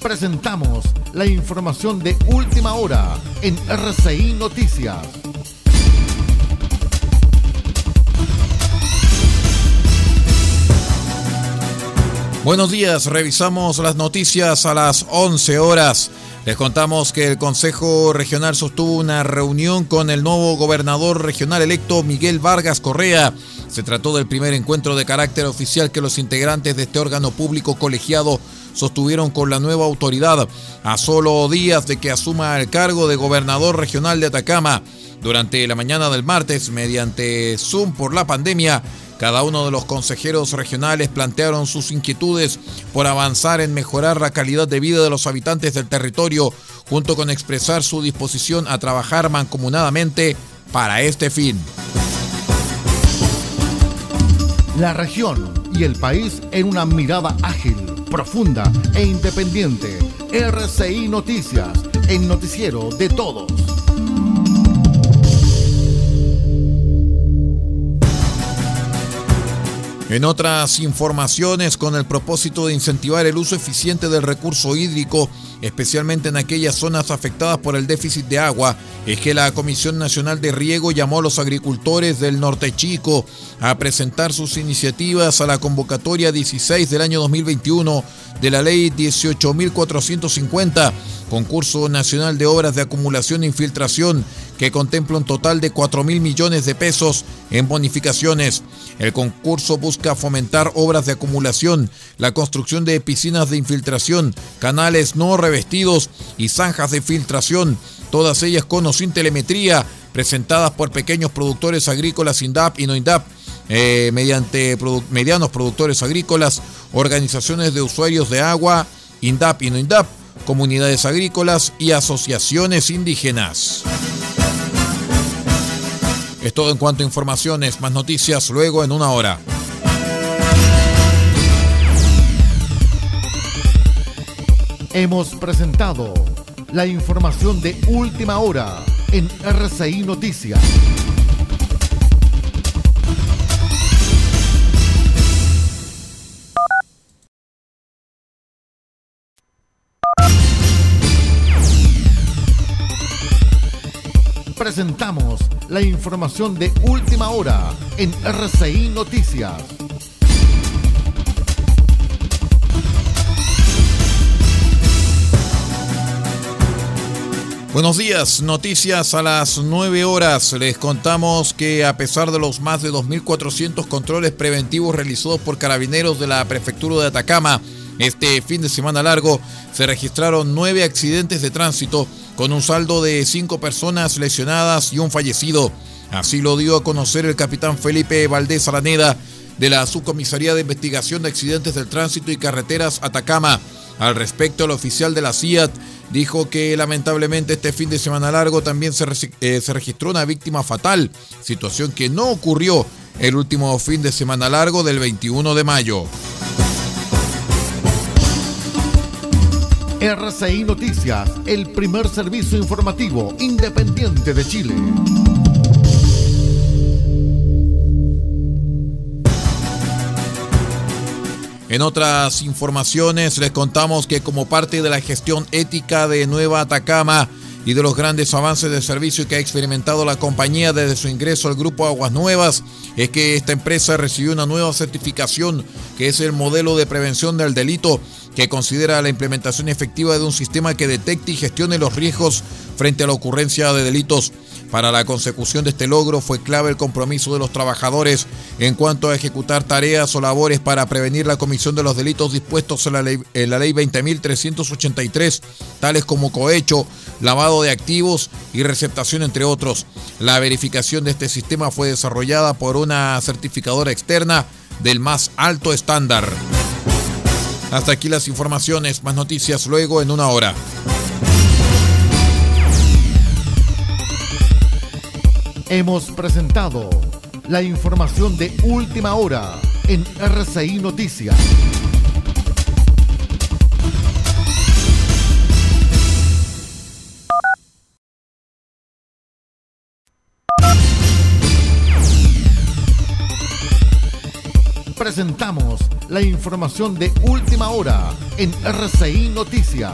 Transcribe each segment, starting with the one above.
presentamos la información de última hora en RCI Noticias. Buenos días, revisamos las noticias a las 11 horas. Les contamos que el Consejo Regional sostuvo una reunión con el nuevo gobernador regional electo Miguel Vargas Correa. Se trató del primer encuentro de carácter oficial que los integrantes de este órgano público colegiado sostuvieron con la nueva autoridad a solo días de que asuma el cargo de gobernador regional de Atacama. Durante la mañana del martes, mediante Zoom por la pandemia, cada uno de los consejeros regionales plantearon sus inquietudes por avanzar en mejorar la calidad de vida de los habitantes del territorio, junto con expresar su disposición a trabajar mancomunadamente para este fin. La región y el país en una mirada ágil, profunda e independiente. RCI Noticias, el noticiero de todos. En otras informaciones, con el propósito de incentivar el uso eficiente del recurso hídrico, especialmente en aquellas zonas afectadas por el déficit de agua, es que la Comisión Nacional de Riego llamó a los agricultores del Norte Chico a presentar sus iniciativas a la convocatoria 16 del año 2021 de la Ley 18.450, concurso nacional de obras de acumulación e infiltración que contempla un total de 4 mil millones de pesos en bonificaciones. El concurso busca fomentar obras de acumulación, la construcción de piscinas de infiltración, canales no revestidos y zanjas de filtración, todas ellas con o sin telemetría, presentadas por pequeños productores agrícolas INDAP y no INDAP. Eh, mediante medianos productores agrícolas, organizaciones de usuarios de agua, INDAP y no INDAP, comunidades agrícolas y asociaciones indígenas. Es todo en cuanto a informaciones, más noticias luego en una hora. Hemos presentado la información de última hora en RCI Noticias. Presentamos la información de última hora en RCI Noticias. Buenos días, noticias a las 9 horas. Les contamos que a pesar de los más de 2.400 controles preventivos realizados por carabineros de la prefectura de Atacama, este fin de semana largo se registraron nueve accidentes de tránsito con un saldo de cinco personas lesionadas y un fallecido. Así lo dio a conocer el capitán Felipe Valdés Araneda de la Subcomisaría de Investigación de Accidentes del Tránsito y Carreteras Atacama. Al respecto, el oficial de la CIAT dijo que lamentablemente este fin de semana largo también se, eh, se registró una víctima fatal, situación que no ocurrió el último fin de semana largo del 21 de mayo. RCI Noticias, el primer servicio informativo independiente de Chile. En otras informaciones les contamos que como parte de la gestión ética de Nueva Atacama y de los grandes avances de servicio que ha experimentado la compañía desde su ingreso al grupo Aguas Nuevas, es que esta empresa recibió una nueva certificación que es el modelo de prevención del delito que considera la implementación efectiva de un sistema que detecte y gestione los riesgos frente a la ocurrencia de delitos. Para la consecución de este logro fue clave el compromiso de los trabajadores en cuanto a ejecutar tareas o labores para prevenir la comisión de los delitos dispuestos en la ley, en la ley 20.383, tales como cohecho, lavado de activos y receptación, entre otros. La verificación de este sistema fue desarrollada por una certificadora externa del más alto estándar. Hasta aquí las informaciones, más noticias luego en una hora. Hemos presentado la información de última hora en RCI Noticias. Presentamos la información de última hora en RCI Noticias.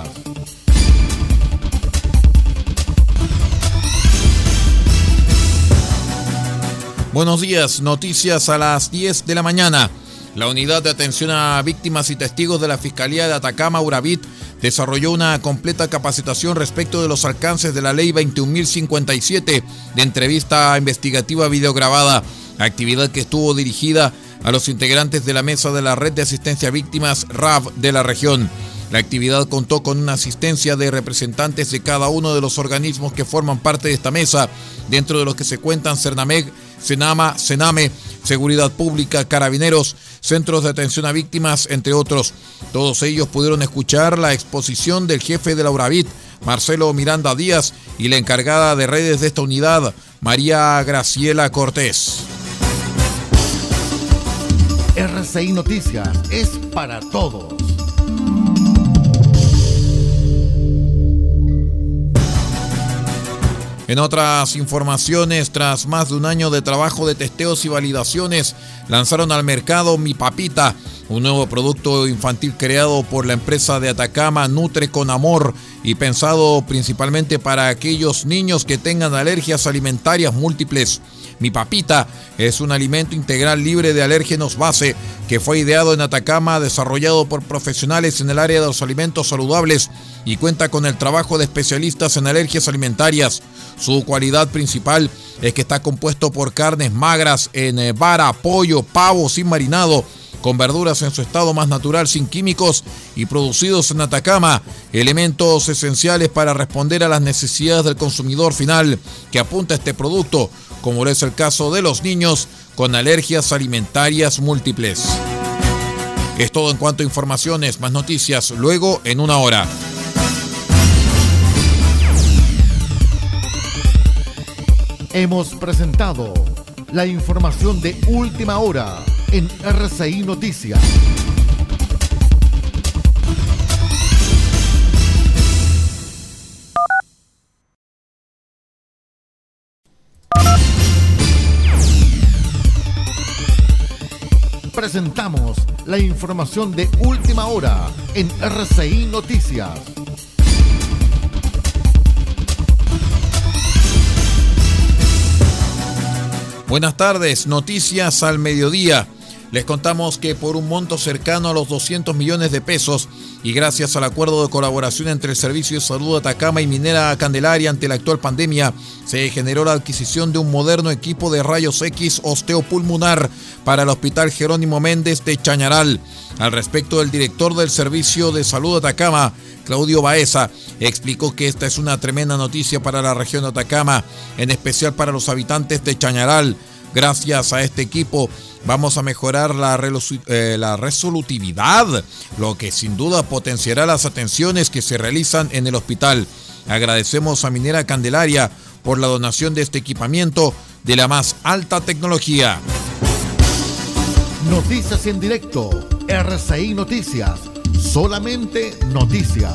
Buenos días, noticias a las 10 de la mañana. La unidad de atención a víctimas y testigos de la Fiscalía de Atacama, Urabit, desarrolló una completa capacitación respecto de los alcances de la Ley 21.057 de entrevista investigativa videograbada, actividad que estuvo dirigida a los integrantes de la mesa de la Red de Asistencia a Víctimas RAV de la región. La actividad contó con una asistencia de representantes de cada uno de los organismos que forman parte de esta mesa, dentro de los que se cuentan Cernameg, Senama, Sename, Seguridad Pública, Carabineros, Centros de Atención a Víctimas, entre otros. Todos ellos pudieron escuchar la exposición del jefe de la URAVIT, Marcelo Miranda Díaz, y la encargada de redes de esta unidad, María Graciela Cortés. RCI Noticias es para todos. En otras informaciones, tras más de un año de trabajo de testeos y validaciones, lanzaron al mercado Mi Papita, un nuevo producto infantil creado por la empresa de Atacama Nutre con Amor y pensado principalmente para aquellos niños que tengan alergias alimentarias múltiples. Mi Papita es un alimento integral libre de alérgenos base que fue ideado en Atacama, desarrollado por profesionales en el área de los alimentos saludables y cuenta con el trabajo de especialistas en alergias alimentarias. Su cualidad principal es que está compuesto por carnes magras en eh, vara, pollo, pavo sin marinado, con verduras en su estado más natural sin químicos y producidos en Atacama, elementos esenciales para responder a las necesidades del consumidor final que apunta a este producto, como es el caso de los niños con alergias alimentarias múltiples. Es todo en cuanto a informaciones, más noticias luego en una hora. Hemos presentado la información de última hora en RCI Noticias. Presentamos la información de última hora en RCI Noticias. Buenas tardes, noticias al mediodía. Les contamos que por un monto cercano a los 200 millones de pesos y gracias al acuerdo de colaboración entre el Servicio de Salud Atacama y Minera Candelaria ante la actual pandemia, se generó la adquisición de un moderno equipo de rayos X osteopulmonar para el Hospital Jerónimo Méndez de Chañaral. Al respecto, el director del Servicio de Salud Atacama, Claudio Baeza, explicó que esta es una tremenda noticia para la región de Atacama, en especial para los habitantes de Chañaral. Gracias a este equipo vamos a mejorar la, eh, la, resolutividad, lo que sin duda potenciará las atenciones que se realizan en el hospital. Agradecemos a Minera Candelaria por la donación de este equipamiento de la más alta tecnología. Noticias en directo, RCI Noticias, solamente noticias.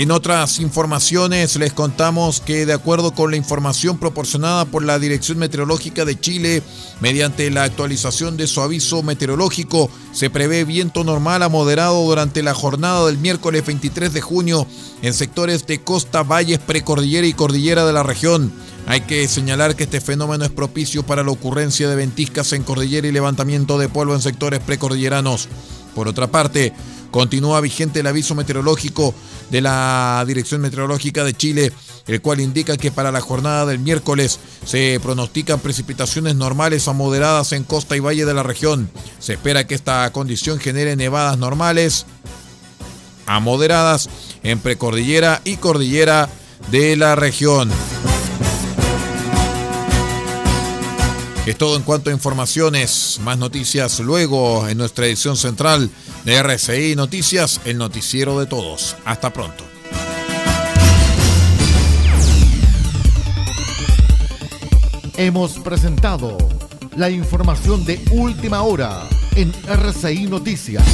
En otras informaciones les contamos que de acuerdo con la información proporcionada por la Dirección Meteorológica de Chile, mediante la actualización de su aviso meteorológico, se prevé viento normal a moderado durante la jornada del miércoles 23 de junio en sectores de costa, valles, precordillera y cordillera de la región. Hay que señalar que este fenómeno es propicio para la ocurrencia de ventiscas en cordillera y levantamiento de polvo en sectores precordilleranos. Por otra parte, continúa vigente el aviso meteorológico de la Dirección Meteorológica de Chile, el cual indica que para la jornada del miércoles se pronostican precipitaciones normales a moderadas en costa y valle de la región. Se espera que esta condición genere nevadas normales a moderadas en precordillera y cordillera de la región. Es todo en cuanto a informaciones, más noticias luego en nuestra edición central de RCI Noticias, el noticiero de todos. Hasta pronto. Hemos presentado la información de última hora en RCI Noticias.